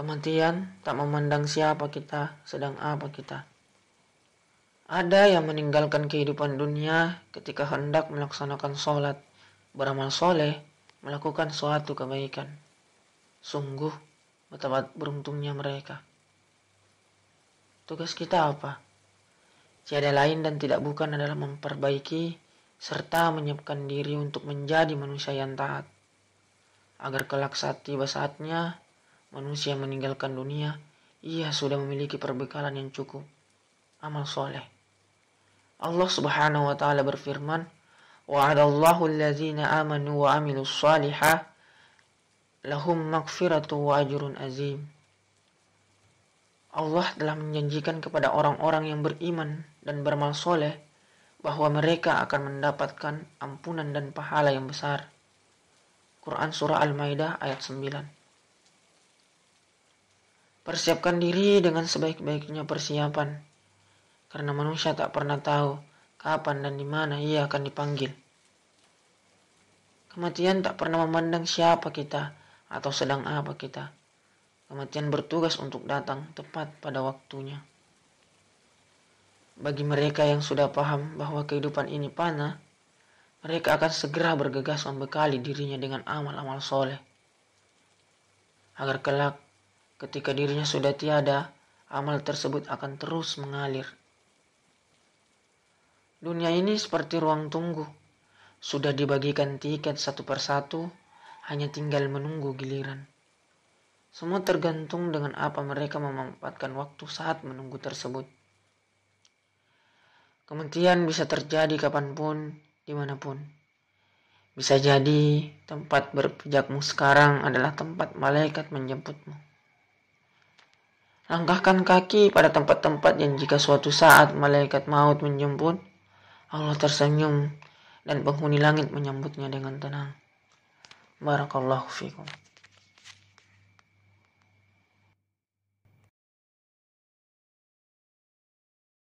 Kematian tak memandang siapa kita, sedang apa kita. Ada yang meninggalkan kehidupan dunia ketika hendak melaksanakan sholat, beramal soleh, melakukan suatu kebaikan. Sungguh betapa beruntungnya mereka. Tugas kita apa? Tiada lain dan tidak bukan adalah memperbaiki serta menyiapkan diri untuk menjadi manusia yang taat. Agar kelak saat tiba saatnya manusia meninggalkan dunia, ia sudah memiliki perbekalan yang cukup. Amal soleh. Allah subhanahu wa ta'ala berfirman, amilu salihah lahum magfiratu wa ajrun azim. Allah telah menjanjikan kepada orang-orang yang beriman dan beramal soleh bahwa mereka akan mendapatkan ampunan dan pahala yang besar. Quran Surah Al-Maidah ayat 9 Persiapkan diri dengan sebaik-baiknya persiapan, karena manusia tak pernah tahu kapan dan di mana ia akan dipanggil. Kematian tak pernah memandang siapa kita atau sedang apa kita. Kematian bertugas untuk datang tepat pada waktunya. Bagi mereka yang sudah paham bahwa kehidupan ini panah, mereka akan segera bergegas membekali dirinya dengan amal-amal soleh. Agar kelak Ketika dirinya sudah tiada, amal tersebut akan terus mengalir. Dunia ini seperti ruang tunggu. Sudah dibagikan tiket satu persatu, hanya tinggal menunggu giliran. Semua tergantung dengan apa mereka memanfaatkan waktu saat menunggu tersebut. Kematian bisa terjadi kapan pun, di mana pun. Bisa jadi tempat berpijakmu sekarang adalah tempat malaikat menjemputmu. Langkahkan kaki pada tempat-tempat yang jika suatu saat malaikat maut menjemput, Allah tersenyum dan penghuni langit menyambutnya dengan tenang. Barakallahu fikum.